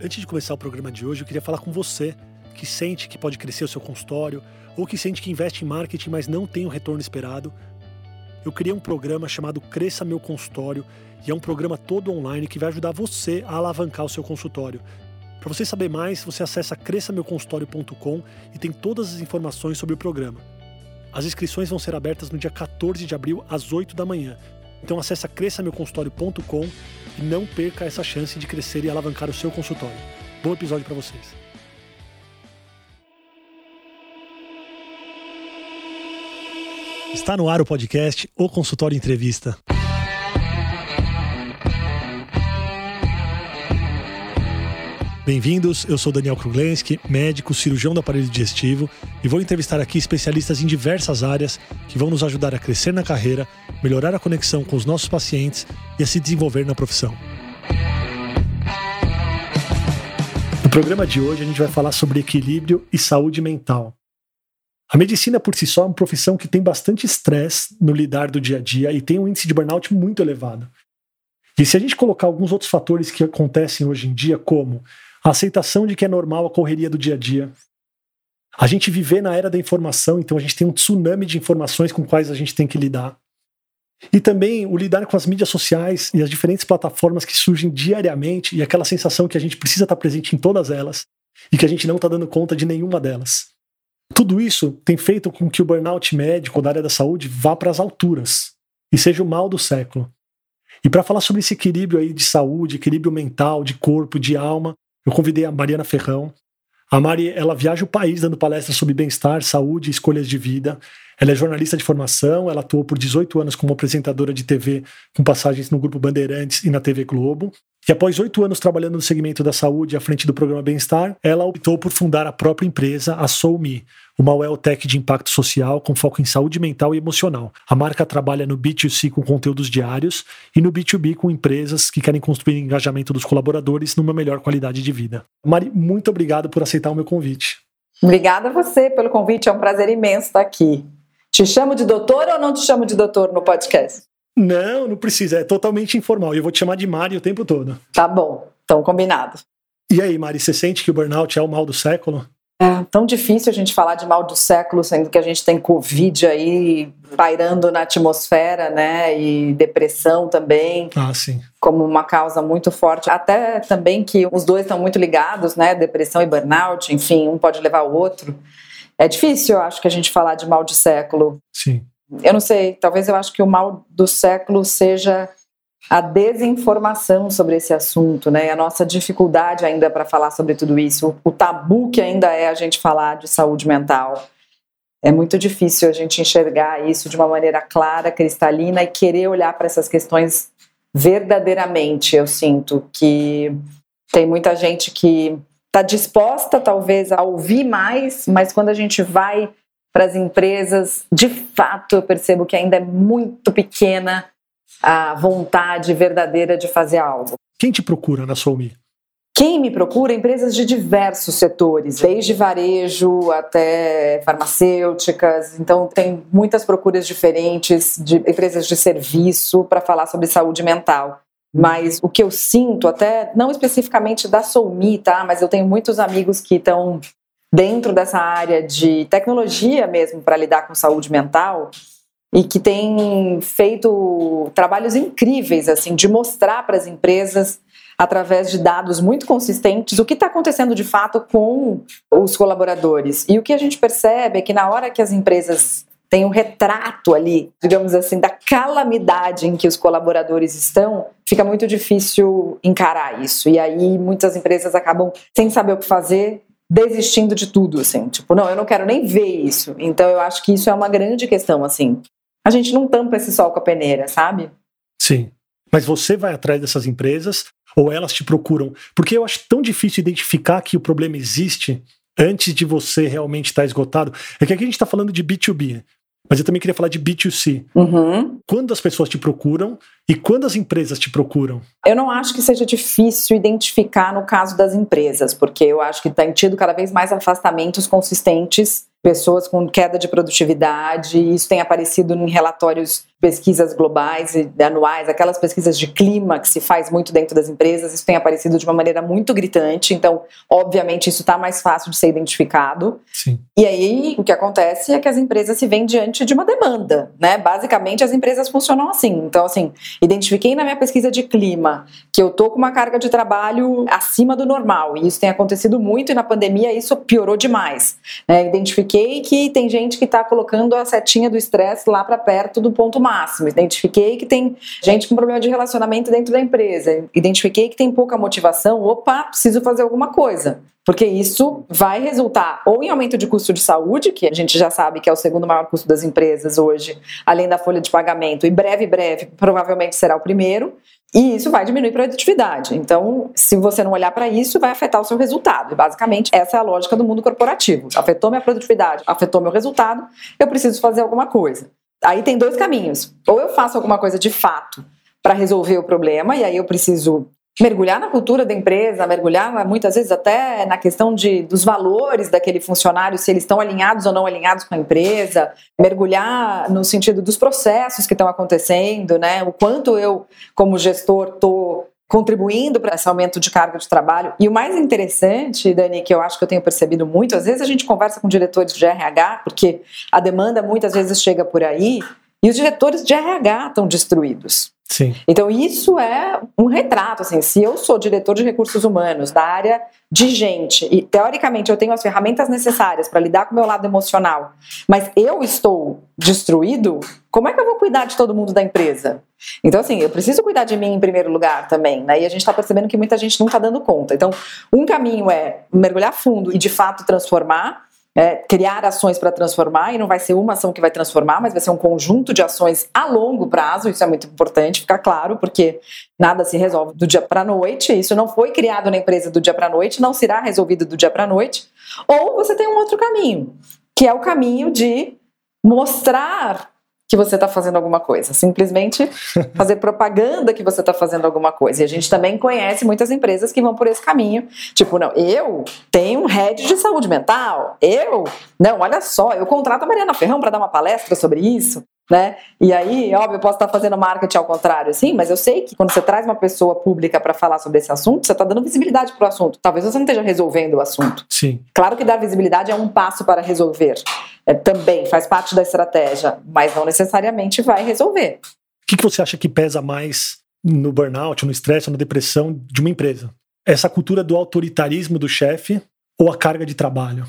Antes de começar o programa de hoje, eu queria falar com você que sente que pode crescer o seu consultório ou que sente que investe em marketing, mas não tem o retorno esperado. Eu criei um programa chamado Cresça Meu Consultório e é um programa todo online que vai ajudar você a alavancar o seu consultório. Para você saber mais, você acessa cresçameuconsultório.com e tem todas as informações sobre o programa. As inscrições vão ser abertas no dia 14 de abril às 8 da manhã. Então acessa cresçameuconsultório.com e não perca essa chance de crescer e alavancar o seu consultório. Bom episódio para vocês. Está no ar o podcast O Consultório Entrevista. Bem-vindos, eu sou Daniel Kruglenski, médico, cirurgião do aparelho digestivo e vou entrevistar aqui especialistas em diversas áreas que vão nos ajudar a crescer na carreira, melhorar a conexão com os nossos pacientes e a se desenvolver na profissão. No programa de hoje a gente vai falar sobre equilíbrio e saúde mental. A medicina por si só é uma profissão que tem bastante estresse no lidar do dia a dia e tem um índice de burnout muito elevado. E se a gente colocar alguns outros fatores que acontecem hoje em dia, como a aceitação de que é normal a correria do dia a dia. A gente viver na era da informação, então a gente tem um tsunami de informações com quais a gente tem que lidar. E também o lidar com as mídias sociais e as diferentes plataformas que surgem diariamente e aquela sensação que a gente precisa estar presente em todas elas e que a gente não está dando conta de nenhuma delas. Tudo isso tem feito com que o burnout médico da área da saúde vá para as alturas e seja o mal do século. E para falar sobre esse equilíbrio aí de saúde, equilíbrio mental, de corpo, de alma, eu convidei a Mariana Ferrão. A Mari, ela viaja o país dando palestras sobre bem-estar, saúde e escolhas de vida. Ela é jornalista de formação, ela atuou por 18 anos como apresentadora de TV, com passagens no Grupo Bandeirantes e na TV Globo. E após oito anos trabalhando no segmento da saúde à frente do programa Bem-Estar, ela optou por fundar a própria empresa, a SoulMe, uma well-tech de impacto social com foco em saúde mental e emocional. A marca trabalha no B2C com conteúdos diários e no B2B com empresas que querem construir engajamento dos colaboradores numa melhor qualidade de vida. Mari, muito obrigado por aceitar o meu convite. Obrigada a você pelo convite, é um prazer imenso estar aqui. Te chamo de doutor ou não te chamo de doutor no podcast? Não, não precisa, é totalmente informal. E eu vou te chamar de Mari o tempo todo. Tá bom, então combinado. E aí, Mari, você sente que o burnout é o mal do século? É tão difícil a gente falar de mal do século, sendo que a gente tem Covid aí pairando na atmosfera, né? E depressão também. Ah, sim. Como uma causa muito forte. Até também que os dois estão muito ligados, né? Depressão e burnout, enfim, um pode levar o outro. É difícil, eu acho, que a gente falar de mal de século. Sim. Eu não sei, talvez eu acho que o mal do século seja a desinformação sobre esse assunto, né? A nossa dificuldade ainda para falar sobre tudo isso, o tabu que ainda é a gente falar de saúde mental. É muito difícil a gente enxergar isso de uma maneira clara, cristalina e querer olhar para essas questões verdadeiramente. Eu sinto que tem muita gente que está disposta, talvez, a ouvir mais, mas quando a gente vai para as empresas, de fato, eu percebo que ainda é muito pequena a vontade verdadeira de fazer algo. Quem te procura na Soumi? Quem me procura? Empresas de diversos setores, desde varejo até farmacêuticas. Então, tem muitas procuras diferentes de empresas de serviço para falar sobre saúde mental. Mas o que eu sinto, até não especificamente da Soumi, tá? Mas eu tenho muitos amigos que estão dentro dessa área de tecnologia mesmo para lidar com saúde mental e que tem feito trabalhos incríveis assim de mostrar para as empresas através de dados muito consistentes o que está acontecendo de fato com os colaboradores e o que a gente percebe é que na hora que as empresas têm um retrato ali, digamos assim, da calamidade em que os colaboradores estão, fica muito difícil encarar isso. E aí muitas empresas acabam sem saber o que fazer, desistindo de tudo, assim, tipo, não, eu não quero nem ver isso. Então eu acho que isso é uma grande questão, assim a gente não tampa esse sol com a peneira, sabe? Sim. Mas você vai atrás dessas empresas ou elas te procuram? Porque eu acho tão difícil identificar que o problema existe antes de você realmente estar esgotado. É que aqui a gente está falando de B2B, mas eu também queria falar de B2C. Uhum. Quando as pessoas te procuram e quando as empresas te procuram? Eu não acho que seja difícil identificar no caso das empresas, porque eu acho que tem tido cada vez mais afastamentos consistentes pessoas com queda de produtividade. Isso tem aparecido em relatórios, pesquisas globais e anuais, aquelas pesquisas de clima que se faz muito dentro das empresas. Isso tem aparecido de uma maneira muito gritante. Então, obviamente, isso está mais fácil de ser identificado. Sim. E aí, o que acontece é que as empresas se veem diante de uma demanda, né? Basicamente, as empresas funcionam assim. Então, assim, identifiquei na minha pesquisa de clima que eu tô com uma carga de trabalho acima do normal. E isso tem acontecido muito e na pandemia isso piorou demais. Né? Identifiquei identifiquei que tem gente que está colocando a setinha do estresse lá para perto do ponto máximo. Identifiquei que tem gente com problema de relacionamento dentro da empresa. Identifiquei que tem pouca motivação. Opa, preciso fazer alguma coisa. Porque isso vai resultar ou em aumento de custo de saúde, que a gente já sabe que é o segundo maior custo das empresas hoje, além da folha de pagamento, e breve, breve, provavelmente será o primeiro, e isso vai diminuir a produtividade. Então, se você não olhar para isso, vai afetar o seu resultado. E basicamente, essa é a lógica do mundo corporativo. Afetou minha produtividade, afetou meu resultado, eu preciso fazer alguma coisa. Aí tem dois caminhos. Ou eu faço alguma coisa de fato para resolver o problema, e aí eu preciso mergulhar na cultura da empresa, mergulhar muitas vezes até na questão de, dos valores daquele funcionário, se eles estão alinhados ou não alinhados com a empresa, mergulhar no sentido dos processos que estão acontecendo, né? O quanto eu, como gestor, estou contribuindo para esse aumento de carga de trabalho. E o mais interessante, Dani, que eu acho que eu tenho percebido muito, às vezes a gente conversa com diretores de RH, porque a demanda muitas vezes chega por aí, e os diretores de RH estão destruídos. Sim. Então, isso é um retrato. Assim, se eu sou diretor de recursos humanos da área de gente, e teoricamente eu tenho as ferramentas necessárias para lidar com o meu lado emocional, mas eu estou destruído, como é que eu vou cuidar de todo mundo da empresa? Então, assim, eu preciso cuidar de mim em primeiro lugar também, né? E a gente está percebendo que muita gente não está dando conta. Então, um caminho é mergulhar fundo e de fato transformar é, criar ações para transformar, e não vai ser uma ação que vai transformar, mas vai ser um conjunto de ações a longo prazo, isso é muito importante ficar claro, porque nada se resolve do dia para a noite, isso não foi criado na empresa do dia para a noite, não será resolvido do dia para a noite, ou você tem um outro caminho, que é o caminho de mostrar que você está fazendo alguma coisa, simplesmente fazer propaganda que você está fazendo alguma coisa. E a gente também conhece muitas empresas que vão por esse caminho, tipo, não, eu tenho um head de saúde mental, eu, não, olha só, eu contrato a Mariana Ferrão para dar uma palestra sobre isso né? E aí, óbvio, eu posso estar fazendo marketing ao contrário, sim, mas eu sei que quando você traz uma pessoa pública para falar sobre esse assunto, você está dando visibilidade para o assunto. Talvez você não esteja resolvendo o assunto. Sim. Claro que dar visibilidade é um passo para resolver. É, também faz parte da estratégia, mas não necessariamente vai resolver. O que, que você acha que pesa mais no burnout, no estresse, na depressão de uma empresa? Essa cultura do autoritarismo do chefe ou a carga de trabalho?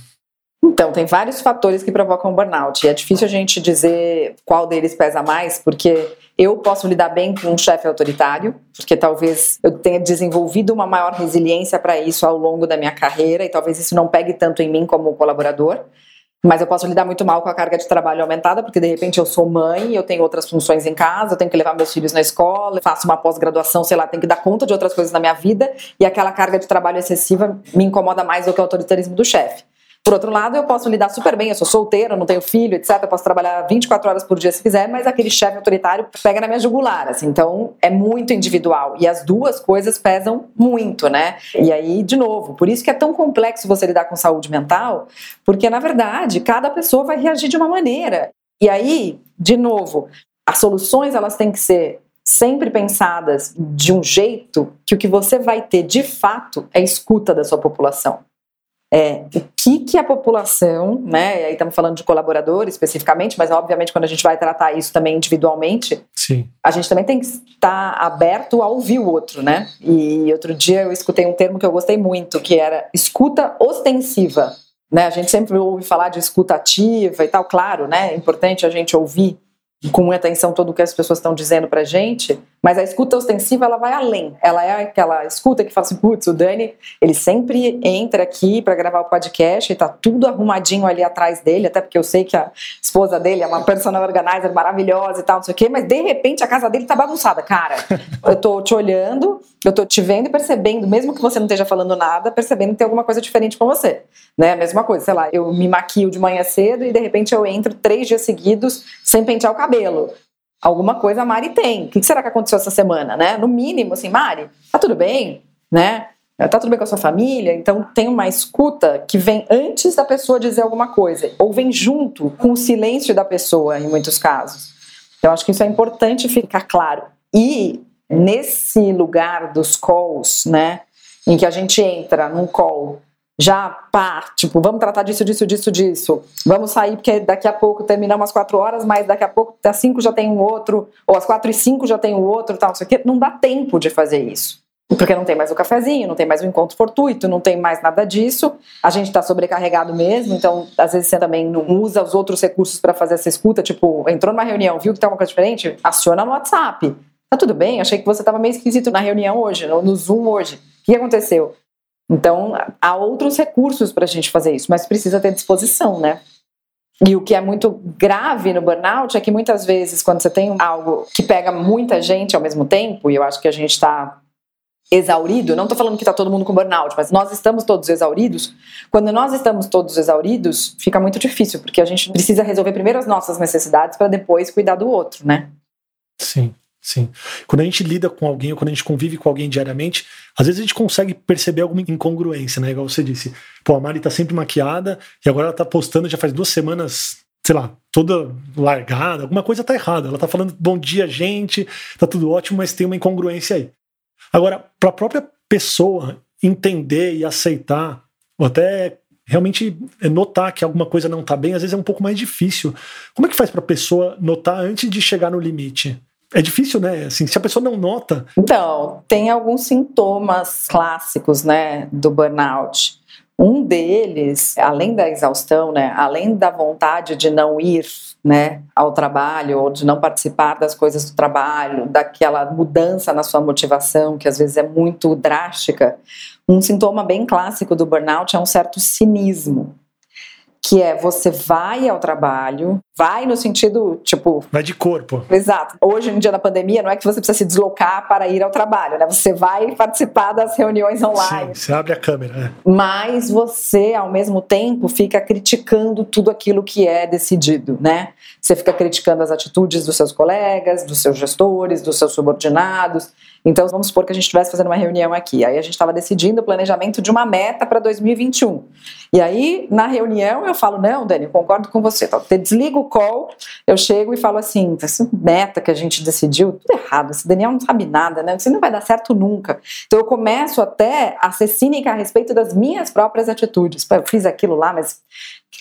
Então, tem vários fatores que provocam burnout. E é difícil a gente dizer qual deles pesa mais, porque eu posso lidar bem com um chefe autoritário, porque talvez eu tenha desenvolvido uma maior resiliência para isso ao longo da minha carreira, e talvez isso não pegue tanto em mim como colaborador. Mas eu posso lidar muito mal com a carga de trabalho aumentada, porque de repente eu sou mãe, eu tenho outras funções em casa, eu tenho que levar meus filhos na escola, faço uma pós-graduação, sei lá, tenho que dar conta de outras coisas na minha vida, e aquela carga de trabalho excessiva me incomoda mais do que o autoritarismo do chefe. Por outro lado, eu posso lidar super bem, eu sou solteira, não tenho filho, etc. Eu posso trabalhar 24 horas por dia se quiser, mas aquele chefe autoritário pega na minha jugular, assim. Então, é muito individual. E as duas coisas pesam muito, né? E aí, de novo, por isso que é tão complexo você lidar com saúde mental, porque, na verdade, cada pessoa vai reagir de uma maneira. E aí, de novo, as soluções, elas têm que ser sempre pensadas de um jeito que o que você vai ter de fato é escuta da sua população é, o que, que a população, né, aí estamos falando de colaborador especificamente, mas obviamente quando a gente vai tratar isso também individualmente, Sim. a gente também tem que estar aberto a ouvir o outro, né? E outro dia eu escutei um termo que eu gostei muito, que era escuta ostensiva. Né, a gente sempre ouve falar de escuta ativa e tal, claro, né? É importante a gente ouvir com atenção todo o que as pessoas estão dizendo pra gente, mas a escuta ostensiva, ela vai além. Ela é aquela escuta que fala assim, putz, o Dani, ele sempre entra aqui para gravar o podcast e tá tudo arrumadinho ali atrás dele, até porque eu sei que a esposa dele é uma personal organizer maravilhosa e tal, não sei o quê, mas de repente a casa dele tá bagunçada. Cara, eu tô te olhando, eu tô te vendo e percebendo, mesmo que você não esteja falando nada, percebendo que tem alguma coisa diferente com você. Né? A mesma coisa, sei lá, eu me maquio de manhã cedo e de repente eu entro três dias seguidos sem pentear o cabelo alguma coisa a Mari tem. O que será que aconteceu essa semana, né? No mínimo, assim, Mari, tá tudo bem, né? Tá tudo bem com a sua família? Então tem uma escuta que vem antes da pessoa dizer alguma coisa, ou vem junto com o silêncio da pessoa, em muitos casos. Eu acho que isso é importante ficar claro. E nesse lugar dos calls, né, em que a gente entra num call já pá, tipo, vamos tratar disso, disso, disso, disso. Vamos sair porque daqui a pouco terminamos às quatro horas, mas daqui a pouco às cinco já tem um outro, ou às quatro e cinco já tem o um outro, tal, não sei o quê. Não dá tempo de fazer isso. Porque não tem mais o cafezinho, não tem mais o encontro fortuito, não tem mais nada disso. A gente está sobrecarregado mesmo, então às vezes você também não usa os outros recursos para fazer essa escuta. Tipo, entrou numa reunião, viu que tem alguma coisa diferente? Aciona no WhatsApp. Tá tudo bem? Achei que você estava meio esquisito na reunião hoje, no Zoom hoje. O que aconteceu? Então, há outros recursos para a gente fazer isso, mas precisa ter disposição, né? E o que é muito grave no burnout é que muitas vezes, quando você tem algo que pega muita gente ao mesmo tempo, e eu acho que a gente está exaurido, não estou falando que está todo mundo com burnout, mas nós estamos todos exauridos. Quando nós estamos todos exauridos, fica muito difícil, porque a gente precisa resolver primeiro as nossas necessidades para depois cuidar do outro, né? Sim. Sim. Quando a gente lida com alguém ou quando a gente convive com alguém diariamente, às vezes a gente consegue perceber alguma incongruência, né? Igual você disse. Pô, a Mari tá sempre maquiada e agora ela tá postando já faz duas semanas, sei lá, toda largada. Alguma coisa tá errada. Ela tá falando bom dia, gente, tá tudo ótimo, mas tem uma incongruência aí. Agora, para a própria pessoa entender e aceitar, ou até realmente notar que alguma coisa não tá bem, às vezes é um pouco mais difícil. Como é que faz para a pessoa notar antes de chegar no limite? É difícil, né? Assim, se a pessoa não nota. Então, tem alguns sintomas clássicos, né, do burnout. Um deles, além da exaustão, né, além da vontade de não ir, né, ao trabalho ou de não participar das coisas do trabalho, daquela mudança na sua motivação, que às vezes é muito drástica, um sintoma bem clássico do burnout é um certo cinismo que é você vai ao trabalho, vai no sentido, tipo. Vai de corpo. Exato. Hoje, em dia da pandemia, não é que você precisa se deslocar para ir ao trabalho, né? Você vai participar das reuniões online. Sim, você abre a câmera, né? Mas você, ao mesmo tempo, fica criticando tudo aquilo que é decidido, né? Você fica criticando as atitudes dos seus colegas, dos seus gestores, dos seus subordinados. Então, vamos supor que a gente estivesse fazendo uma reunião aqui. Aí a gente estava decidindo o planejamento de uma meta para 2021. E aí, na reunião, eu falo: Não, Dani, eu concordo com você. Então, desligo o call, eu chego e falo assim: essa meta que a gente decidiu, tudo errado. Esse Daniel não sabe nada, né? Isso não vai dar certo nunca. Então, eu começo até a ser cínica a respeito das minhas próprias atitudes. Pô, eu fiz aquilo lá, mas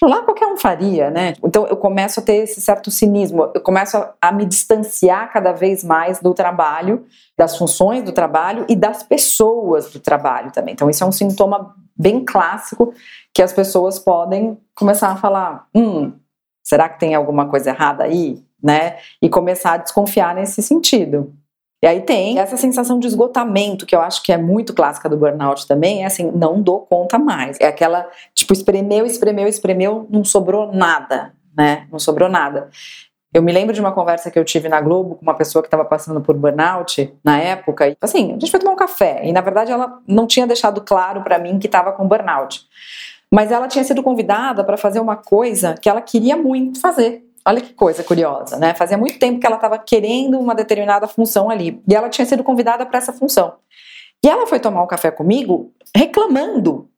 lá qualquer um faria, né? Então, eu começo a ter esse certo cinismo. Eu começo a, a me distanciar cada vez mais do trabalho das funções do trabalho e das pessoas do trabalho também. Então, isso é um sintoma bem clássico que as pessoas podem começar a falar: hum, será que tem alguma coisa errada aí? Né? E começar a desconfiar nesse sentido. E aí tem essa sensação de esgotamento, que eu acho que é muito clássica do burnout também, é assim, não dou conta mais. É aquela, tipo, espremeu, espremeu, espremeu, não sobrou nada, né? Não sobrou nada. Eu me lembro de uma conversa que eu tive na Globo com uma pessoa que estava passando por burnout na época. E, assim, a gente foi tomar um café e, na verdade, ela não tinha deixado claro para mim que estava com burnout. Mas ela tinha sido convidada para fazer uma coisa que ela queria muito fazer. Olha que coisa curiosa, né? Fazia muito tempo que ela estava querendo uma determinada função ali. E ela tinha sido convidada para essa função. E ela foi tomar um café comigo reclamando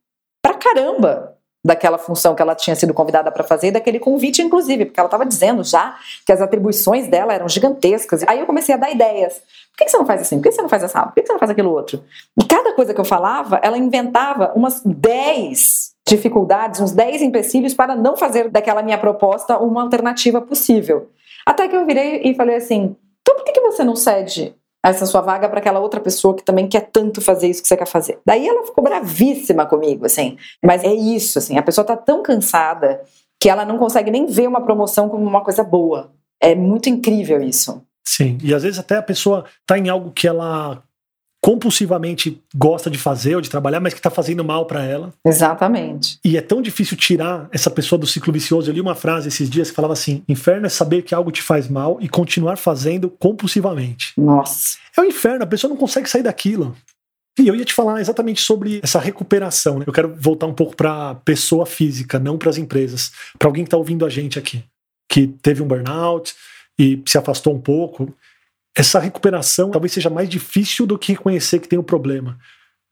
pra caramba daquela função que ela tinha sido convidada para fazer, daquele convite, inclusive, porque ela estava dizendo já que as atribuições dela eram gigantescas. Aí eu comecei a dar ideias. Por que você não faz assim? Por que você não faz essa? Por que você não faz aquilo outro? E cada coisa que eu falava, ela inventava umas 10 dificuldades, uns 10 empecilhos para não fazer daquela minha proposta uma alternativa possível. Até que eu virei e falei assim: então por que você não cede essa sua vaga para aquela outra pessoa que também quer tanto fazer isso que você quer fazer. Daí ela ficou bravíssima comigo, assim. Mas é isso, assim, a pessoa tá tão cansada que ela não consegue nem ver uma promoção como uma coisa boa. É muito incrível isso. Sim, e às vezes até a pessoa tá em algo que ela compulsivamente gosta de fazer ou de trabalhar, mas que está fazendo mal para ela. Exatamente. E é tão difícil tirar essa pessoa do ciclo vicioso. Eu li uma frase esses dias que falava assim: inferno é saber que algo te faz mal e continuar fazendo compulsivamente. Nossa. É o um inferno, a pessoa não consegue sair daquilo. E eu ia te falar exatamente sobre essa recuperação. Né? Eu quero voltar um pouco para pessoa física, não para as empresas. Para alguém que está ouvindo a gente aqui, que teve um burnout e se afastou um pouco essa recuperação talvez seja mais difícil do que reconhecer que tem um problema.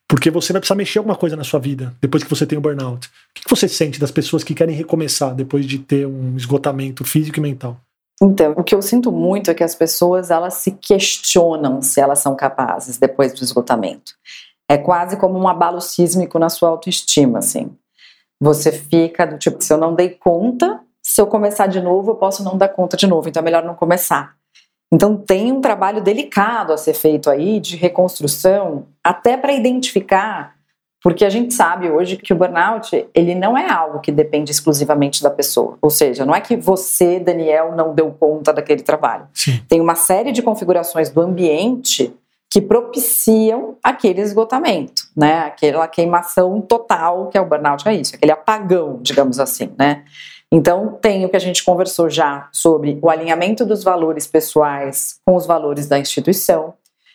Porque você vai precisar mexer alguma coisa na sua vida depois que você tem o burnout. O que você sente das pessoas que querem recomeçar depois de ter um esgotamento físico e mental? Então, o que eu sinto muito é que as pessoas elas se questionam se elas são capazes depois do esgotamento. É quase como um abalo sísmico na sua autoestima, assim. Você fica do tipo, se eu não dei conta, se eu começar de novo, eu posso não dar conta de novo, então é melhor não começar. Então tem um trabalho delicado a ser feito aí de reconstrução, até para identificar, porque a gente sabe hoje que o burnout ele não é algo que depende exclusivamente da pessoa. Ou seja, não é que você, Daniel, não deu conta daquele trabalho. Sim. Tem uma série de configurações do ambiente que propiciam aquele esgotamento, né? Aquela queimação total que é o burnout, é isso, aquele apagão, digamos assim, né? Então, tem o que a gente conversou já sobre o alinhamento dos valores pessoais com os valores da instituição.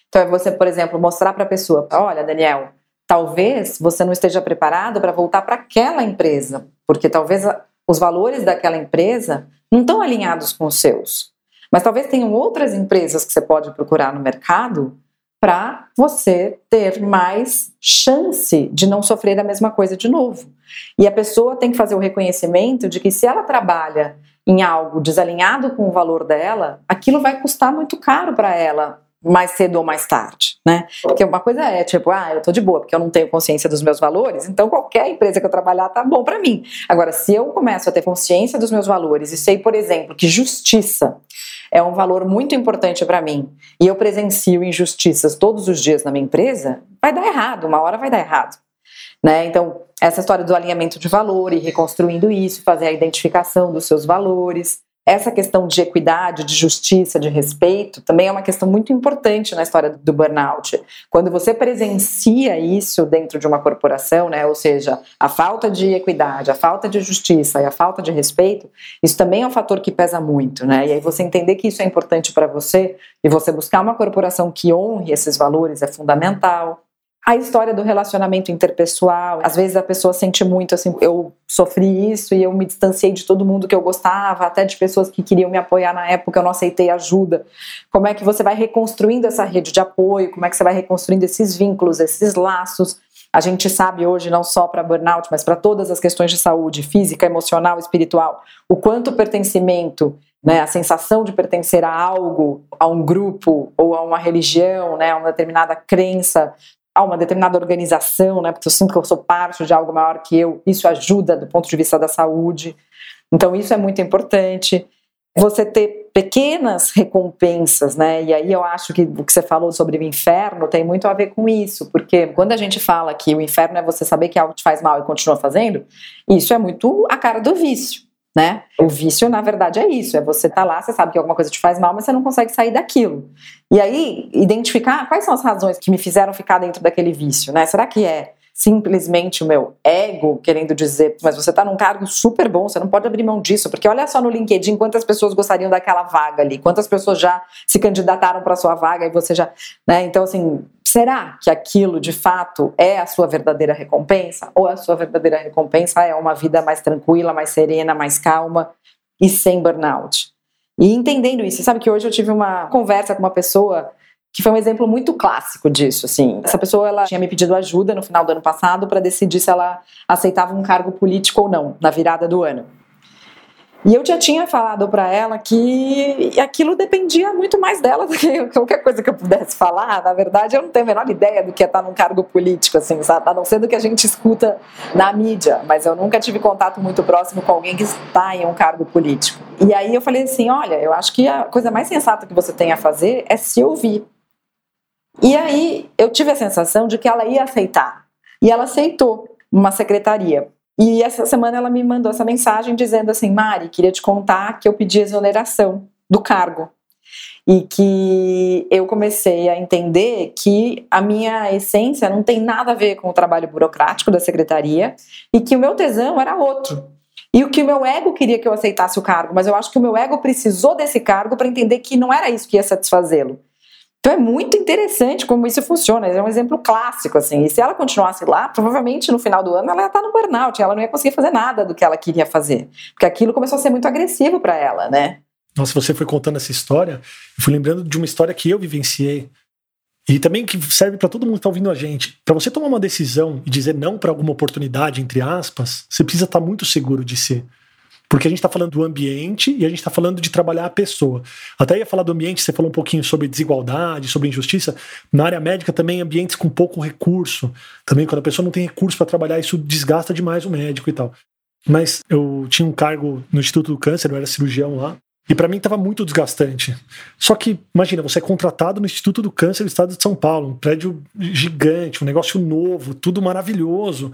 Então, é você, por exemplo, mostrar para a pessoa: olha, Daniel, talvez você não esteja preparado para voltar para aquela empresa, porque talvez os valores daquela empresa não estão alinhados com os seus. Mas talvez tenham outras empresas que você pode procurar no mercado para você ter mais chance de não sofrer a mesma coisa de novo. E a pessoa tem que fazer o reconhecimento de que se ela trabalha em algo desalinhado com o valor dela, aquilo vai custar muito caro para ela mais cedo ou mais tarde, né? Porque uma coisa é tipo, ah, eu tô de boa porque eu não tenho consciência dos meus valores, então qualquer empresa que eu trabalhar tá bom para mim. Agora, se eu começo a ter consciência dos meus valores e sei, por exemplo, que justiça é um valor muito importante para mim e eu presencio injustiças todos os dias na minha empresa, vai dar errado, uma hora vai dar errado. Né? Então, essa história do alinhamento de valor e reconstruindo isso, fazer a identificação dos seus valores, essa questão de equidade, de justiça, de respeito, também é uma questão muito importante na história do burnout. Quando você presencia isso dentro de uma corporação, né, ou seja, a falta de equidade, a falta de justiça e a falta de respeito, isso também é um fator que pesa muito, né? E aí você entender que isso é importante para você e você buscar uma corporação que honre esses valores é fundamental. A história do relacionamento interpessoal, às vezes a pessoa sente muito assim, eu sofri isso e eu me distanciei de todo mundo que eu gostava, até de pessoas que queriam me apoiar na época, eu não aceitei ajuda. Como é que você vai reconstruindo essa rede de apoio? Como é que você vai reconstruindo esses vínculos, esses laços? A gente sabe hoje, não só para burnout, mas para todas as questões de saúde física, emocional, espiritual, o quanto o pertencimento né, a sensação de pertencer a algo, a um grupo ou a uma religião, né, a uma determinada crença, a uma determinada organização, né? Porque eu sinto que eu sou parte de algo maior que eu. Isso ajuda do ponto de vista da saúde. Então isso é muito importante. Você ter pequenas recompensas, né? E aí eu acho que o que você falou sobre o inferno tem muito a ver com isso, porque quando a gente fala que o inferno é você saber que algo te faz mal e continua fazendo, isso é muito a cara do vício né? O vício, na verdade, é isso: é você tá lá, você sabe que alguma coisa te faz mal, mas você não consegue sair daquilo. E aí, identificar quais são as razões que me fizeram ficar dentro daquele vício, né? Será que é simplesmente o meu ego querendo dizer, mas você está num cargo super bom, você não pode abrir mão disso, porque olha só no LinkedIn quantas pessoas gostariam daquela vaga ali, quantas pessoas já se candidataram para sua vaga e você já, né? Então assim, será que aquilo de fato é a sua verdadeira recompensa ou a sua verdadeira recompensa é uma vida mais tranquila, mais serena, mais calma e sem burnout? E entendendo isso, sabe que hoje eu tive uma conversa com uma pessoa que foi um exemplo muito clássico disso, assim. Essa pessoa ela tinha me pedido ajuda no final do ano passado para decidir se ela aceitava um cargo político ou não na virada do ano. E eu já tinha falado para ela que aquilo dependia muito mais dela do que qualquer coisa que eu pudesse falar. Na verdade, eu não tenho a menor ideia do que é estar num cargo político, assim, sabe? A não ser do que a gente escuta na mídia, mas eu nunca tive contato muito próximo com alguém que está em um cargo político. E aí eu falei assim: olha, eu acho que a coisa mais sensata que você tem a fazer é se ouvir. E aí eu tive a sensação de que ela ia aceitar. E ela aceitou uma secretaria. E essa semana ela me mandou essa mensagem dizendo assim: Mari, queria te contar que eu pedi exoneração do cargo. E que eu comecei a entender que a minha essência não tem nada a ver com o trabalho burocrático da secretaria e que o meu tesão era outro. E o que o meu ego queria que eu aceitasse o cargo, mas eu acho que o meu ego precisou desse cargo para entender que não era isso que ia satisfazê-lo. Então é muito interessante como isso funciona, é um exemplo clássico, assim. E se ela continuasse lá, provavelmente no final do ano ela ia estar no burnout, ela não ia conseguir fazer nada do que ela queria fazer. Porque aquilo começou a ser muito agressivo para ela, né? Nossa, você foi contando essa história, eu fui lembrando de uma história que eu vivenciei. E também que serve para todo mundo que está ouvindo a gente. Para você tomar uma decisão e dizer não para alguma oportunidade, entre aspas, você precisa estar tá muito seguro de si. Porque a gente está falando do ambiente e a gente está falando de trabalhar a pessoa. Até ia falar do ambiente, você falou um pouquinho sobre desigualdade, sobre injustiça. Na área médica também, ambientes com pouco recurso. Também, quando a pessoa não tem recurso para trabalhar, isso desgasta demais o médico e tal. Mas eu tinha um cargo no Instituto do Câncer, eu era cirurgião lá. E para mim estava muito desgastante. Só que, imagina, você é contratado no Instituto do Câncer do Estado de São Paulo, um prédio gigante, um negócio novo, tudo maravilhoso.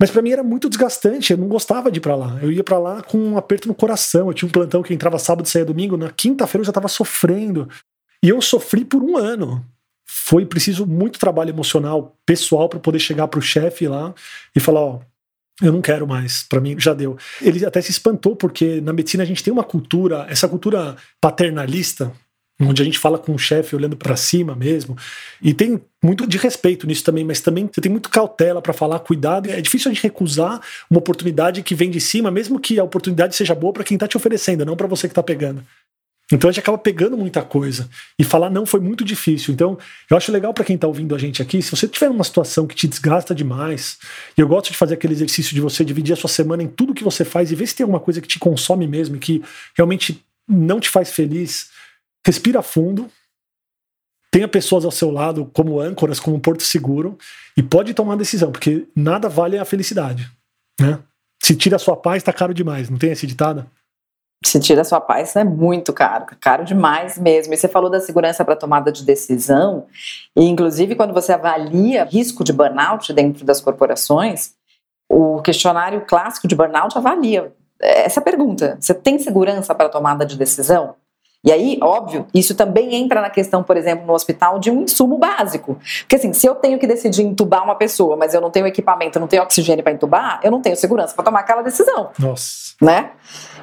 Mas para mim era muito desgastante, eu não gostava de ir para lá. Eu ia para lá com um aperto no coração. Eu tinha um plantão que entrava sábado e saía domingo. Na quinta-feira eu já estava sofrendo. E eu sofri por um ano. Foi preciso muito trabalho emocional, pessoal, para poder chegar para o chefe lá e falar: Ó, eu não quero mais, para mim já deu. Ele até se espantou, porque na medicina a gente tem uma cultura, essa cultura paternalista, onde a gente fala com o chefe olhando para cima mesmo. E tem muito de respeito nisso também, mas também você tem muito cautela para falar, cuidado. É difícil a gente recusar uma oportunidade que vem de cima, mesmo que a oportunidade seja boa para quem está te oferecendo, não para você que está pegando. Então a gente acaba pegando muita coisa. E falar não foi muito difícil. Então, eu acho legal para quem está ouvindo a gente aqui, se você tiver uma situação que te desgasta demais, e eu gosto de fazer aquele exercício de você dividir a sua semana em tudo que você faz e ver se tem alguma coisa que te consome mesmo e que realmente não te faz feliz. Respira fundo. Tenha pessoas ao seu lado como âncoras, como um porto seguro, e pode tomar decisão, porque nada vale a felicidade. Né? Se tira a sua paz, está caro demais. Não tem esse ditado? se tira a sua paz, é muito caro, caro demais mesmo. E você falou da segurança para tomada de decisão, e inclusive quando você avalia risco de burnout dentro das corporações, o questionário clássico de burnout avalia essa pergunta: você tem segurança para tomada de decisão? E aí, óbvio, isso também entra na questão, por exemplo, no hospital, de um insumo básico. Porque assim, se eu tenho que decidir entubar uma pessoa, mas eu não tenho equipamento, não tenho oxigênio para entubar, eu não tenho segurança para tomar aquela decisão. Nossa. Né?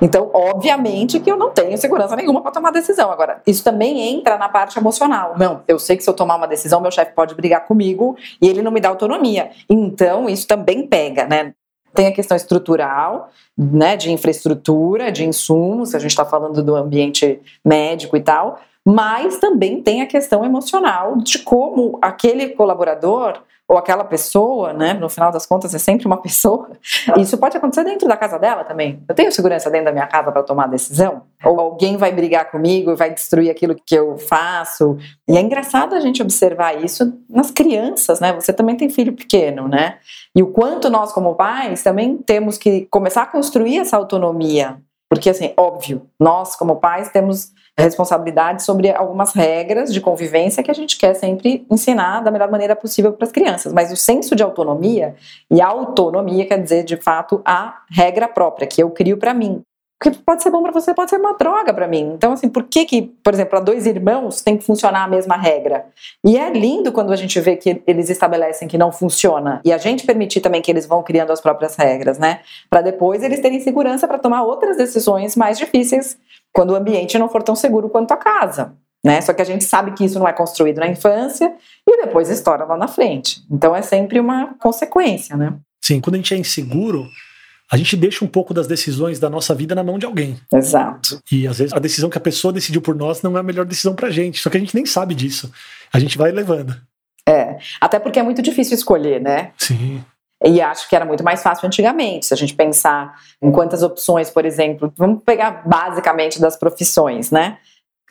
Então, obviamente que eu não tenho segurança nenhuma para tomar decisão. Agora, isso também entra na parte emocional. Não, eu sei que se eu tomar uma decisão, meu chefe pode brigar comigo e ele não me dá autonomia. Então, isso também pega, né? Tem a questão estrutural, né, de infraestrutura, de insumos, a gente está falando do ambiente médico e tal, mas também tem a questão emocional de como aquele colaborador ou aquela pessoa, né, no final das contas é sempre uma pessoa. Isso pode acontecer dentro da casa dela também. Eu tenho segurança dentro da minha casa para tomar decisão? Ou alguém vai brigar comigo e vai destruir aquilo que eu faço? E é engraçado a gente observar isso nas crianças, né? Você também tem filho pequeno, né? E o quanto nós como pais também temos que começar a construir essa autonomia. Porque assim, óbvio, nós como pais temos responsabilidade sobre algumas regras de convivência que a gente quer sempre ensinar da melhor maneira possível para as crianças. Mas o senso de autonomia, e autonomia quer dizer, de fato, a regra própria, que eu crio para mim. Porque pode ser bom para você, pode ser uma droga para mim. Então, assim, por que que, por exemplo, para dois irmãos tem que funcionar a mesma regra? E é lindo quando a gente vê que eles estabelecem que não funciona. E a gente permitir também que eles vão criando as próprias regras, né? Para depois eles terem segurança para tomar outras decisões mais difíceis quando o ambiente não for tão seguro quanto a casa. Né? Só que a gente sabe que isso não é construído na infância e depois estoura lá na frente. Então é sempre uma consequência, né? Sim, quando a gente é inseguro, a gente deixa um pouco das decisões da nossa vida na mão de alguém. Exato. E às vezes a decisão que a pessoa decidiu por nós não é a melhor decisão pra gente. Só que a gente nem sabe disso. A gente vai levando. É. Até porque é muito difícil escolher, né? Sim. E acho que era muito mais fácil antigamente, se a gente pensar em quantas opções, por exemplo, vamos pegar basicamente das profissões, né?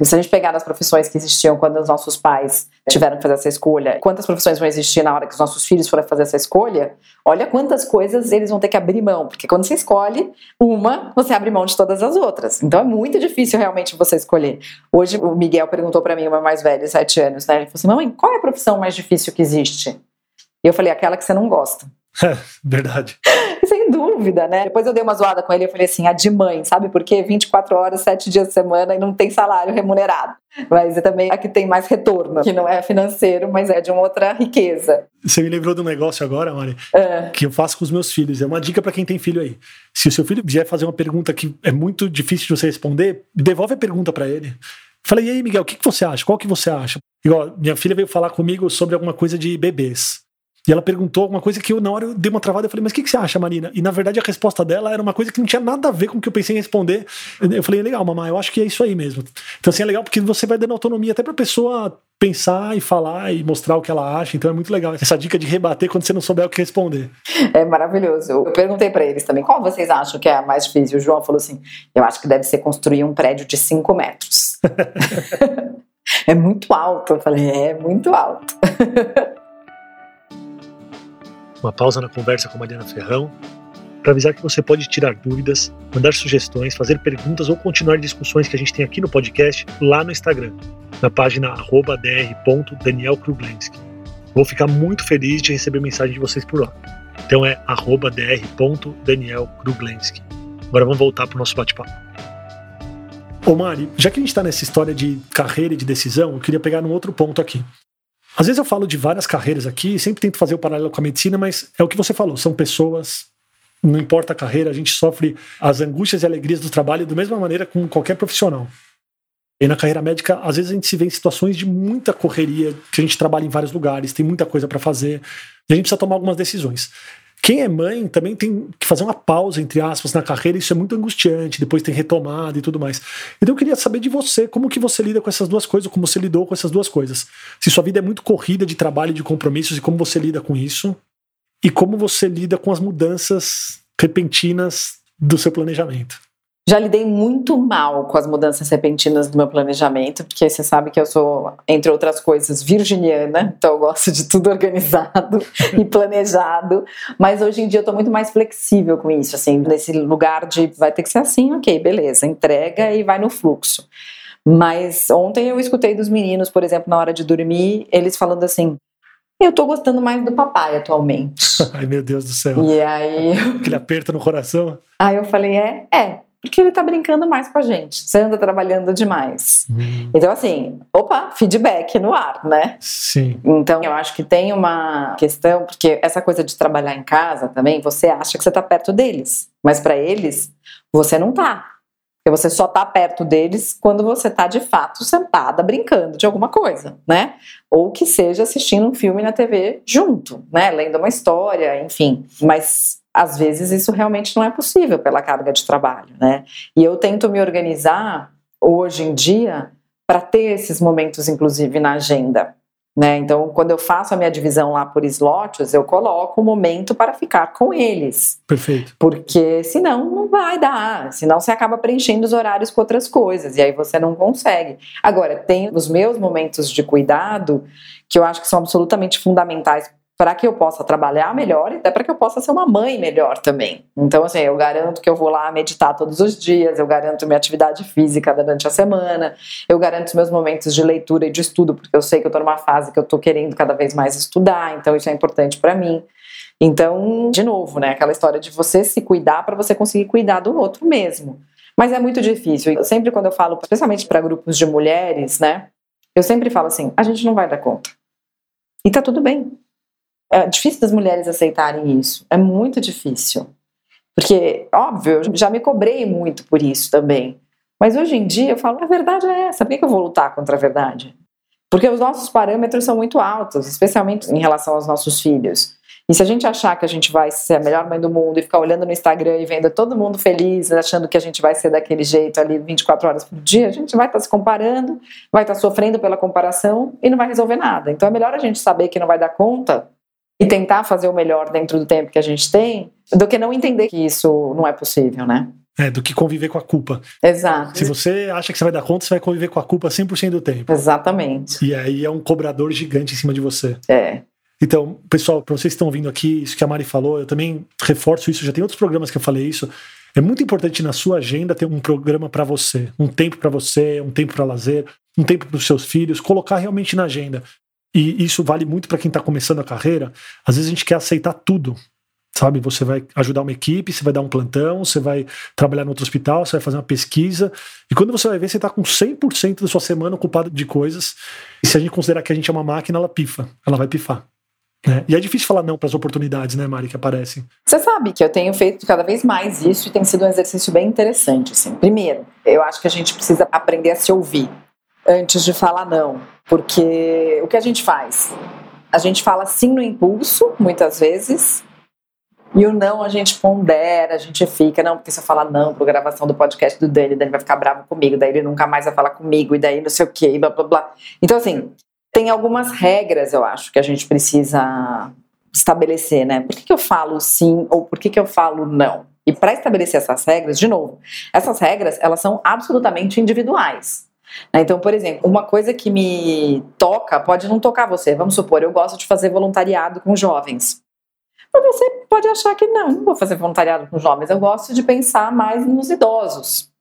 Se a gente pegar as profissões que existiam quando os nossos pais tiveram que fazer essa escolha, quantas profissões vão existir na hora que os nossos filhos forem fazer essa escolha, olha quantas coisas eles vão ter que abrir mão, porque quando você escolhe uma, você abre mão de todas as outras. Então é muito difícil realmente você escolher. Hoje o Miguel perguntou para mim, meu mais velho, sete anos, né? Ele falou assim: mãe, qual é a profissão mais difícil que existe? E eu falei: aquela que você não gosta. É, verdade. Sem dúvida, né? Depois eu dei uma zoada com ele, eu falei assim, a de mãe, sabe por quê? 24 horas, 7 dias de semana e não tem salário remunerado. Mas é também a que tem mais retorno, que não é financeiro, mas é de uma outra riqueza. Você me lembrou de um negócio agora, Mari, é. que eu faço com os meus filhos. É uma dica para quem tem filho aí. Se o seu filho vier fazer uma pergunta que é muito difícil de você responder, devolve a pergunta para ele. Falei, e aí, Miguel, o que, que você acha? Qual que você acha? Igual, minha filha veio falar comigo sobre alguma coisa de bebês. E ela perguntou uma coisa que eu, na hora, eu dei uma travada. Eu falei, mas o que, que, você acha, Marina? E na verdade a resposta dela era uma coisa que não tinha nada a ver com o que eu pensei em responder. Eu falei, legal, mamãe, eu acho que é isso aí mesmo. Então, assim, é legal porque você vai dando autonomia até pra pessoa pensar e falar e mostrar o que ela acha. Então é muito legal essa dica de rebater quando você não souber o que responder. É maravilhoso. Eu perguntei para eles também, qual vocês acham que é a mais difícil? O João falou assim: eu acho que deve ser construir um prédio de 5 metros. é muito alto. Eu falei, é muito alto. uma pausa na conversa com a Mariana Ferrão para avisar que você pode tirar dúvidas, mandar sugestões, fazer perguntas ou continuar discussões que a gente tem aqui no podcast lá no Instagram, na página dr.danielkruglenski. Vou ficar muito feliz de receber mensagem de vocês por lá. Então é dr.danielkruglenski. Agora vamos voltar para o nosso bate-papo. Ô Mari, já que a gente está nessa história de carreira e de decisão, eu queria pegar num outro ponto aqui. Às vezes eu falo de várias carreiras aqui, sempre tento fazer o paralelo com a medicina, mas é o que você falou, são pessoas, não importa a carreira, a gente sofre as angústias e alegrias do trabalho da mesma maneira com qualquer profissional. E na carreira médica, às vezes a gente se vê em situações de muita correria, que a gente trabalha em vários lugares, tem muita coisa para fazer, e a gente precisa tomar algumas decisões. Quem é mãe também tem que fazer uma pausa, entre aspas, na carreira, isso é muito angustiante, depois tem retomada e tudo mais. Então eu queria saber de você, como que você lida com essas duas coisas, como você lidou com essas duas coisas. Se sua vida é muito corrida de trabalho e de compromissos, e como você lida com isso, e como você lida com as mudanças repentinas do seu planejamento. Já lidei muito mal com as mudanças repentinas do meu planejamento, porque você sabe que eu sou, entre outras coisas, virginiana, então eu gosto de tudo organizado e planejado. Mas hoje em dia eu estou muito mais flexível com isso, assim, nesse lugar de vai ter que ser assim, ok, beleza, entrega e vai no fluxo. Mas ontem eu escutei dos meninos, por exemplo, na hora de dormir, eles falando assim: eu tô gostando mais do papai atualmente. Ai, meu Deus do céu. E aí. Aquele aperto no coração. Aí eu falei: é, é, porque ele tá brincando mais com a gente. Você anda trabalhando demais. Hum. Então, assim, opa, feedback no ar, né? Sim. Então, eu acho que tem uma questão, porque essa coisa de trabalhar em casa também, você acha que você tá perto deles, mas para eles, você não tá. Porque você só tá perto deles quando você tá de fato sentada brincando de alguma coisa, né? Ou que seja assistindo um filme na TV junto, né? Lendo uma história, enfim. Mas às vezes isso realmente não é possível pela carga de trabalho, né? E eu tento me organizar hoje em dia para ter esses momentos, inclusive, na agenda. Né? Então, quando eu faço a minha divisão lá por slots, eu coloco um momento para ficar com eles. Perfeito. Porque senão não vai dar. Senão você acaba preenchendo os horários com outras coisas e aí você não consegue. Agora, tem os meus momentos de cuidado que eu acho que são absolutamente fundamentais para que eu possa trabalhar melhor e até para que eu possa ser uma mãe melhor também. Então, assim, eu garanto que eu vou lá meditar todos os dias, eu garanto minha atividade física durante a semana, eu garanto os meus momentos de leitura e de estudo, porque eu sei que eu estou numa fase que eu estou querendo cada vez mais estudar, então isso é importante para mim. Então, de novo, né, aquela história de você se cuidar para você conseguir cuidar do outro mesmo. Mas é muito difícil. Eu sempre quando eu falo, especialmente para grupos de mulheres, né, eu sempre falo assim: a gente não vai dar conta. E tá tudo bem é difícil das mulheres aceitarem isso. É muito difícil. Porque, óbvio, eu já me cobrei muito por isso também. Mas hoje em dia eu falo, a verdade é essa, por que eu vou lutar contra a verdade? Porque os nossos parâmetros são muito altos, especialmente em relação aos nossos filhos. E se a gente achar que a gente vai ser a melhor mãe do mundo e ficar olhando no Instagram e vendo todo mundo feliz, achando que a gente vai ser daquele jeito ali 24 horas por dia, a gente vai estar tá se comparando, vai estar tá sofrendo pela comparação e não vai resolver nada. Então é melhor a gente saber que não vai dar conta e tentar fazer o melhor dentro do tempo que a gente tem, do que não entender que isso não é possível, né? É, do que conviver com a culpa. Exato. Se você acha que você vai dar conta, você vai conviver com a culpa 100% do tempo. Exatamente. E aí é um cobrador gigante em cima de você. É. Então, pessoal, para vocês que estão ouvindo aqui, isso que a Mari falou, eu também reforço isso, já tem outros programas que eu falei isso. É muito importante na sua agenda ter um programa para você, um tempo para você, um tempo para lazer, um tempo para os seus filhos, colocar realmente na agenda e isso vale muito para quem está começando a carreira. Às vezes a gente quer aceitar tudo, sabe? Você vai ajudar uma equipe, você vai dar um plantão, você vai trabalhar no outro hospital, você vai fazer uma pesquisa. E quando você vai ver, você está com 100% da sua semana ocupada de coisas. E se a gente considerar que a gente é uma máquina, ela pifa, ela vai pifar. Né? E é difícil falar não para as oportunidades, né, Mari, que aparecem. Você sabe que eu tenho feito cada vez mais isso e tem sido um exercício bem interessante. Assim. Primeiro, eu acho que a gente precisa aprender a se ouvir antes de falar não. Porque o que a gente faz? a gente fala sim no impulso, muitas vezes, e o não a gente pondera, a gente fica, não, porque se eu falar não para gravação do podcast do Dani, Dani vai ficar bravo comigo, daí ele nunca mais vai falar comigo, e daí não sei o quê, e blá blá blá. Então, assim, tem algumas regras, eu acho, que a gente precisa estabelecer, né? Por que, que eu falo sim ou por que, que eu falo não? E para estabelecer essas regras, de novo, essas regras, elas são absolutamente individuais. Né? Então, por exemplo, uma coisa que me toca pode não tocar você. Vamos supor, eu gosto de fazer voluntariado com jovens. Mas você pode achar que não, não vou fazer voluntariado com jovens, eu gosto de pensar mais nos idosos.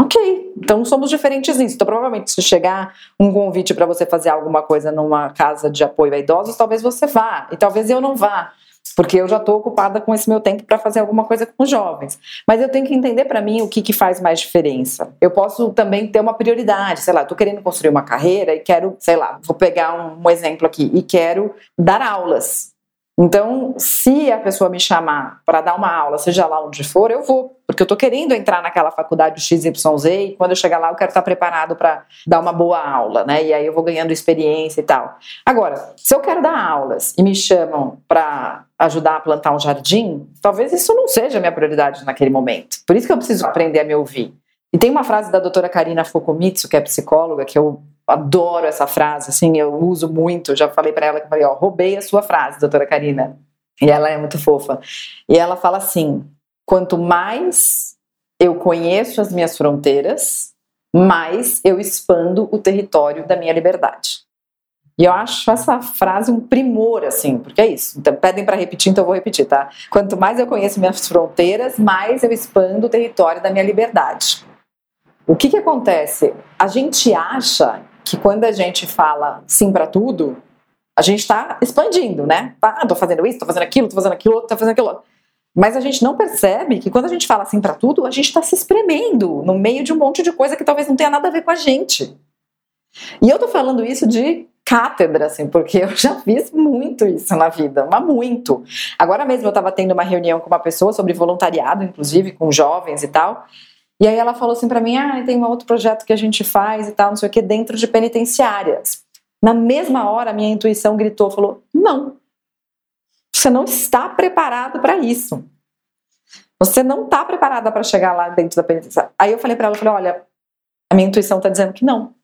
Ok, então somos diferentes nisso. Então, provavelmente, se chegar um convite para você fazer alguma coisa numa casa de apoio a idosos, talvez você vá, e talvez eu não vá, porque eu já estou ocupada com esse meu tempo para fazer alguma coisa com os jovens. Mas eu tenho que entender para mim o que, que faz mais diferença. Eu posso também ter uma prioridade, sei lá, estou querendo construir uma carreira e quero, sei lá, vou pegar um, um exemplo aqui, e quero dar aulas. Então, se a pessoa me chamar para dar uma aula, seja lá onde for, eu vou, porque eu estou querendo entrar naquela faculdade XYZ e quando eu chegar lá eu quero estar preparado para dar uma boa aula, né? E aí eu vou ganhando experiência e tal. Agora, se eu quero dar aulas e me chamam para ajudar a plantar um jardim, talvez isso não seja a minha prioridade naquele momento. Por isso que eu preciso aprender a me ouvir. E tem uma frase da doutora Karina Fukumitsu, que é psicóloga, que eu adoro essa frase, assim, eu uso muito. Já falei para ela que falei, ó, roubei a sua frase, doutora Karina. E ela é muito fofa. E ela fala assim: quanto mais eu conheço as minhas fronteiras, mais eu expando o território da minha liberdade. E eu acho essa frase um primor, assim, porque é isso. Então, pedem para repetir, então eu vou repetir, tá? Quanto mais eu conheço minhas fronteiras, mais eu expando o território da minha liberdade. O que, que acontece? A gente acha que quando a gente fala sim para tudo, a gente está expandindo, né? Tá, tô fazendo isso, tô fazendo aquilo, tô fazendo aquilo, tô fazendo aquilo. Mas a gente não percebe que quando a gente fala sim para tudo, a gente está se espremendo no meio de um monte de coisa que talvez não tenha nada a ver com a gente. E eu tô falando isso de cátedra, assim, porque eu já fiz muito isso na vida, mas muito. Agora mesmo eu estava tendo uma reunião com uma pessoa sobre voluntariado, inclusive com jovens e tal. E aí ela falou assim para mim: ah, tem um outro projeto que a gente faz e tal, não sei o que, dentro de penitenciárias. Na mesma hora, minha intuição gritou: falou, não, você não está preparado para isso. Você não está preparada para chegar lá dentro da penitenciária. Aí eu falei para ela: falei, olha, a minha intuição está dizendo que não.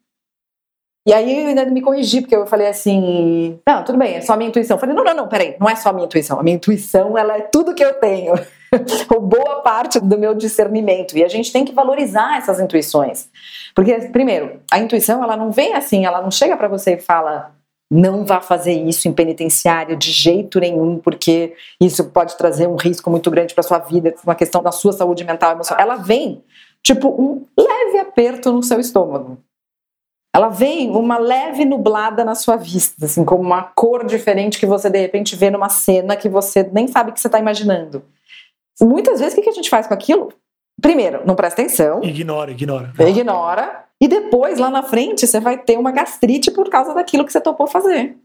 E aí eu ainda me corrigi, porque eu falei assim, não, tudo bem, é só a minha intuição. Eu falei, não, não, não, peraí, não é só a minha intuição. A minha intuição, ela é tudo que eu tenho. ou boa parte do meu discernimento. E a gente tem que valorizar essas intuições. Porque, primeiro, a intuição, ela não vem assim, ela não chega para você e fala, não vá fazer isso em penitenciário de jeito nenhum, porque isso pode trazer um risco muito grande para sua vida, uma questão da sua saúde mental emocional. Ela vem, tipo, um leve aperto no seu estômago ela vem uma leve nublada na sua vista, assim, como uma cor diferente que você de repente vê numa cena que você nem sabe que você está imaginando. Muitas vezes o que a gente faz com aquilo? Primeiro, não presta atenção. Ignora, ignora. Ignora. E depois, lá na frente, você vai ter uma gastrite por causa daquilo que você topou fazer.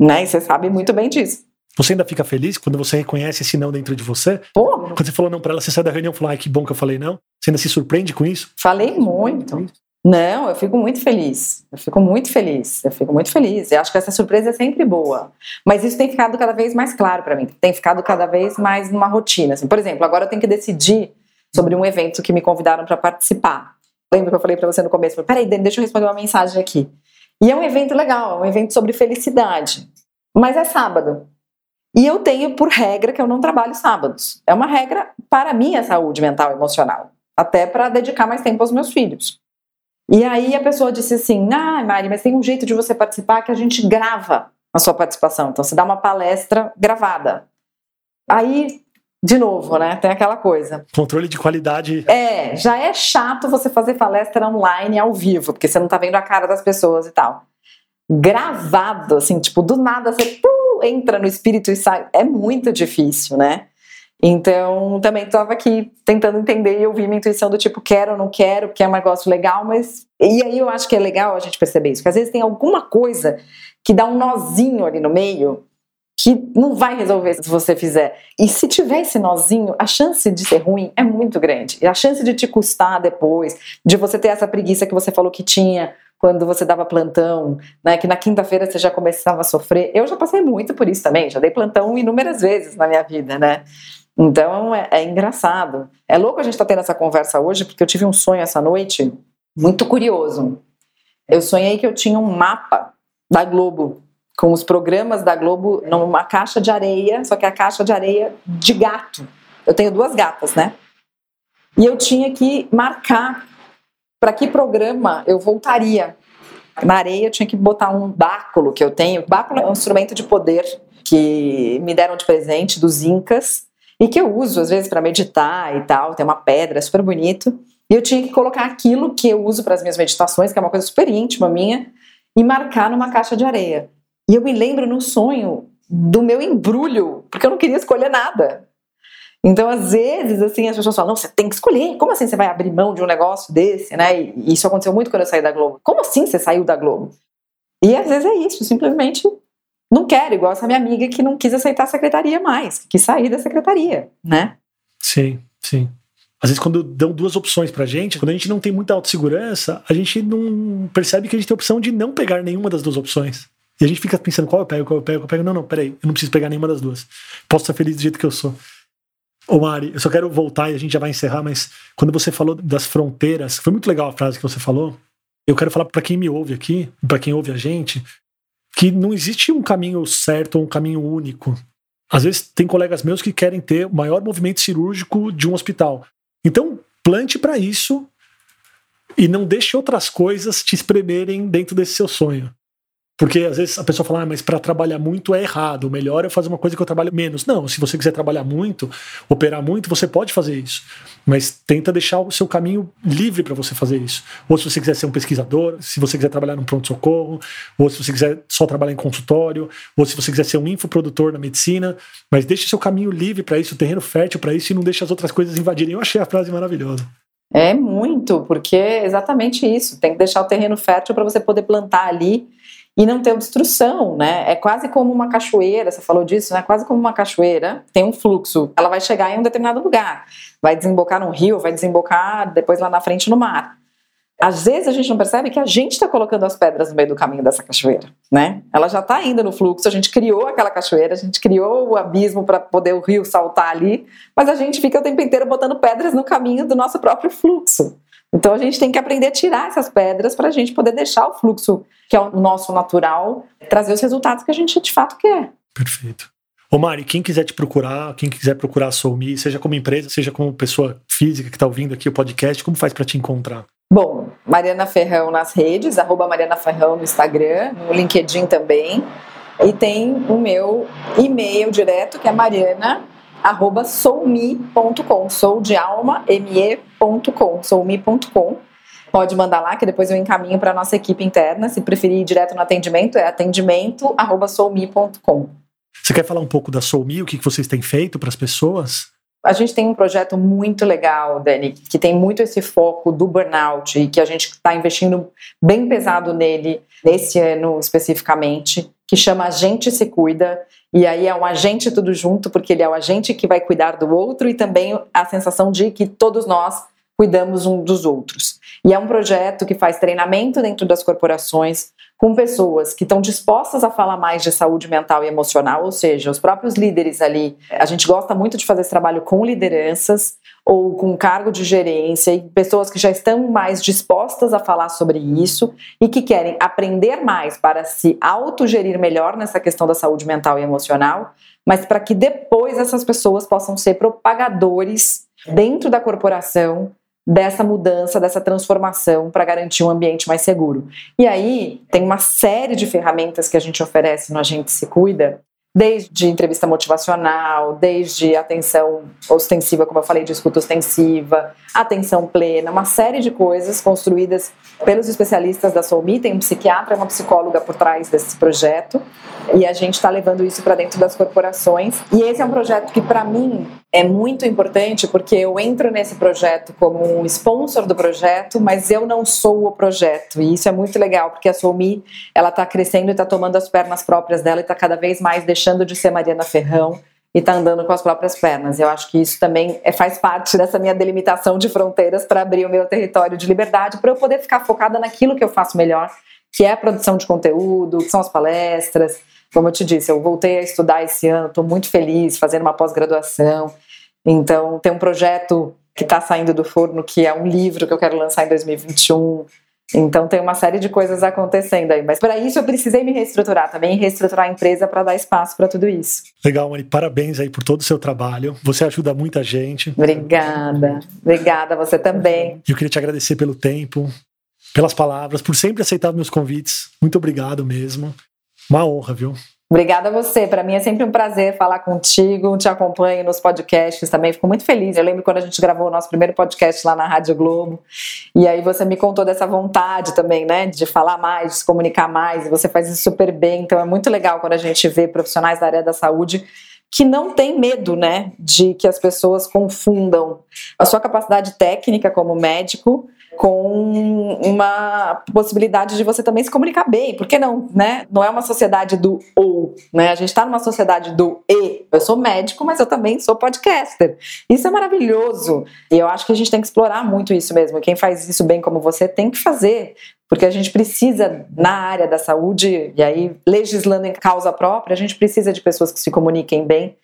Né? E você sabe muito bem disso. Você ainda fica feliz quando você reconhece esse não dentro de você? Pô. Quando você falou não para ela, você sai da reunião e falou, ai, que bom que eu falei não. Você ainda se surpreende com isso? Falei muito. Não, eu fico muito feliz. Eu fico muito feliz. Eu fico muito feliz. Eu acho que essa surpresa é sempre boa. Mas isso tem ficado cada vez mais claro para mim. Tem ficado cada vez mais numa rotina. Assim, por exemplo, agora eu tenho que decidir sobre um evento que me convidaram para participar. Lembra que eu falei para você no começo? Peraí, Dani, deixa eu responder uma mensagem aqui. E é um evento legal, é um evento sobre felicidade. Mas é sábado. E eu tenho por regra que eu não trabalho sábados. É uma regra para a minha saúde mental e emocional. Até para dedicar mais tempo aos meus filhos. E aí a pessoa disse assim: Ah, Mari, mas tem um jeito de você participar que a gente grava a sua participação. Então você dá uma palestra gravada. Aí, de novo, né? Tem aquela coisa. Controle de qualidade. É, já é chato você fazer palestra online ao vivo, porque você não tá vendo a cara das pessoas e tal. Gravado, assim, tipo, do nada você pum, entra no espírito e sai. É muito difícil, né? Então, também estava aqui tentando entender e ouvir minha intuição do tipo, quero ou não quero, porque é um negócio legal, mas. E aí eu acho que é legal a gente perceber isso, porque às vezes tem alguma coisa que dá um nozinho ali no meio que não vai resolver se você fizer. E se tiver esse nozinho, a chance de ser ruim é muito grande. E a chance de te custar depois, de você ter essa preguiça que você falou que tinha, quando você dava plantão, né, que na quinta-feira você já começava a sofrer. Eu já passei muito por isso também, já dei plantão inúmeras vezes na minha vida, né? Então é, é engraçado. É louco a gente estar tá tendo essa conversa hoje, porque eu tive um sonho essa noite muito curioso. Eu sonhei que eu tinha um mapa da Globo, com os programas da Globo numa caixa de areia, só que a caixa de areia de gato. Eu tenho duas gatas, né? E eu tinha que marcar para que programa eu voltaria. Na areia eu tinha que botar um báculo que eu tenho. Báculo é um instrumento de poder que me deram de presente dos incas e que eu uso às vezes para meditar e tal. Tem uma pedra super bonito. E eu tinha que colocar aquilo que eu uso para as minhas meditações, que é uma coisa super íntima minha, e marcar numa caixa de areia. E eu me lembro no sonho do meu embrulho, porque eu não queria escolher nada. Então, às vezes, assim, as pessoas falam: não, você tem que escolher. Como assim você vai abrir mão de um negócio desse, né? E isso aconteceu muito quando eu saí da Globo. Como assim você saiu da Globo? E às vezes é isso, simplesmente não quero, igual essa minha amiga que não quis aceitar a secretaria mais, que quis sair da secretaria, né? Sim, sim. Às vezes, quando dão duas opções pra gente, quando a gente não tem muita autossegurança, a gente não percebe que a gente tem a opção de não pegar nenhuma das duas opções. E a gente fica pensando qual eu pego, qual eu pego, qual eu pego. Não, não, peraí, eu não preciso pegar nenhuma das duas. Posso estar feliz do jeito que eu sou. Ô Mari, eu só quero voltar e a gente já vai encerrar, mas quando você falou das fronteiras, foi muito legal a frase que você falou. Eu quero falar para quem me ouve aqui, para quem ouve a gente, que não existe um caminho certo ou um caminho único. Às vezes tem colegas meus que querem ter o maior movimento cirúrgico de um hospital. Então, plante para isso e não deixe outras coisas te espremerem dentro desse seu sonho. Porque às vezes a pessoa fala, ah, mas para trabalhar muito é errado, o melhor é fazer uma coisa que eu trabalho menos. Não, se você quiser trabalhar muito, operar muito, você pode fazer isso. Mas tenta deixar o seu caminho livre para você fazer isso. Ou se você quiser ser um pesquisador, se você quiser trabalhar num pronto-socorro, ou se você quiser só trabalhar em consultório, ou se você quiser ser um infoprodutor na medicina, mas deixe seu caminho livre para isso, o terreno fértil para isso e não deixe as outras coisas invadirem. Eu achei a frase maravilhosa. É muito, porque é exatamente isso. Tem que deixar o terreno fértil para você poder plantar ali e não ter obstrução, né? É quase como uma cachoeira, você falou disso, né? Quase como uma cachoeira, tem um fluxo, ela vai chegar em um determinado lugar, vai desembocar num rio, vai desembocar depois lá na frente no mar. Às vezes a gente não percebe que a gente está colocando as pedras no meio do caminho dessa cachoeira, né? Ela já está indo no fluxo, a gente criou aquela cachoeira, a gente criou o abismo para poder o rio saltar ali, mas a gente fica o tempo inteiro botando pedras no caminho do nosso próprio fluxo. Então a gente tem que aprender a tirar essas pedras para a gente poder deixar o fluxo, que é o nosso natural, trazer os resultados que a gente de fato quer. Perfeito. Ô Mari, quem quiser te procurar, quem quiser procurar a Soulme, seja como empresa, seja como pessoa física que está ouvindo aqui o podcast, como faz para te encontrar? Bom, Mariana Ferrão nas redes, arroba Mariana Ferrão no Instagram, no LinkedIn também. E tem o meu e-mail direto, que é mariana arroba soumi.com, sou de alma, me.com, soumi.com. Pode mandar lá que depois eu encaminho para a nossa equipe interna. Se preferir ir direto no atendimento, é atendimento arroba soumi.com. Você quer falar um pouco da Soumi, o que vocês têm feito para as pessoas? A gente tem um projeto muito legal, Dani, que tem muito esse foco do burnout e que a gente está investindo bem pesado nele nesse ano especificamente, que chama A Gente Se Cuida. E aí é um agente tudo junto, porque ele é o agente que vai cuidar do outro e também a sensação de que todos nós cuidamos um dos outros. E é um projeto que faz treinamento dentro das corporações com pessoas que estão dispostas a falar mais de saúde mental e emocional, ou seja, os próprios líderes ali. A gente gosta muito de fazer esse trabalho com lideranças ou com cargo de gerência e pessoas que já estão mais dispostas a falar sobre isso e que querem aprender mais para se autogerir melhor nessa questão da saúde mental e emocional, mas para que depois essas pessoas possam ser propagadores dentro da corporação dessa mudança, dessa transformação para garantir um ambiente mais seguro. E aí tem uma série de ferramentas que a gente oferece no Agente Se Cuida, desde entrevista motivacional, desde atenção ostensiva, como eu falei, de escuta ostensiva, atenção plena, uma série de coisas construídas pelos especialistas da Soulme. Tem um psiquiatra e uma psicóloga por trás desse projeto e a gente está levando isso para dentro das corporações. E esse é um projeto que, para mim, é muito importante porque eu entro nesse projeto como um sponsor do projeto, mas eu não sou o projeto. E isso é muito legal, porque a Soumi, ela está crescendo e está tomando as pernas próprias dela e está cada vez mais deixando de ser Mariana Ferrão e está andando com as próprias pernas. Eu acho que isso também é, faz parte dessa minha delimitação de fronteiras para abrir o meu território de liberdade, para eu poder ficar focada naquilo que eu faço melhor, que é a produção de conteúdo, que são as palestras. Como eu te disse, eu voltei a estudar esse ano, estou muito feliz, fazendo uma pós-graduação. Então, tem um projeto que está saindo do forno, que é um livro que eu quero lançar em 2021. Então tem uma série de coisas acontecendo aí, mas para isso eu precisei me reestruturar também, reestruturar a empresa para dar espaço para tudo isso. Legal, Mari, parabéns aí por todo o seu trabalho. Você ajuda muita gente. Obrigada, obrigada você também. Eu queria te agradecer pelo tempo, pelas palavras, por sempre aceitar meus convites. Muito obrigado mesmo. Uma honra, viu? Obrigada a você. Para mim é sempre um prazer falar contigo. Te acompanho nos podcasts também. Fico muito feliz. Eu lembro quando a gente gravou o nosso primeiro podcast lá na Rádio Globo. E aí você me contou dessa vontade também, né? De falar mais, de se comunicar mais. E você faz isso super bem. Então é muito legal quando a gente vê profissionais da área da saúde que não tem medo, né, de que as pessoas confundam a sua capacidade técnica como médico com uma possibilidade de você também se comunicar bem. Por que não, né? Não é uma sociedade do ou, né? A gente está numa sociedade do e. Eu sou médico, mas eu também sou podcaster. Isso é maravilhoso. E eu acho que a gente tem que explorar muito isso mesmo. Quem faz isso bem como você tem que fazer. Porque a gente precisa, na área da saúde, e aí legislando em causa própria, a gente precisa de pessoas que se comuniquem bem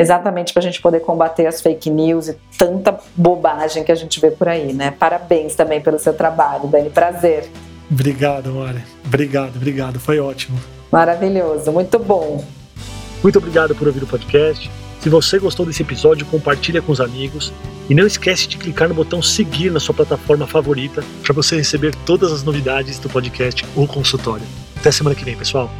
exatamente para a gente poder combater as fake news e tanta bobagem que a gente vê por aí, né? Parabéns também pelo seu trabalho, Dani. Prazer. Obrigado, Mari. Obrigado, obrigado. Foi ótimo. Maravilhoso, muito bom. Muito obrigado por ouvir o podcast. Se você gostou desse episódio, compartilha com os amigos e não esquece de clicar no botão seguir na sua plataforma favorita para você receber todas as novidades do podcast ou consultório. Até semana que vem, pessoal.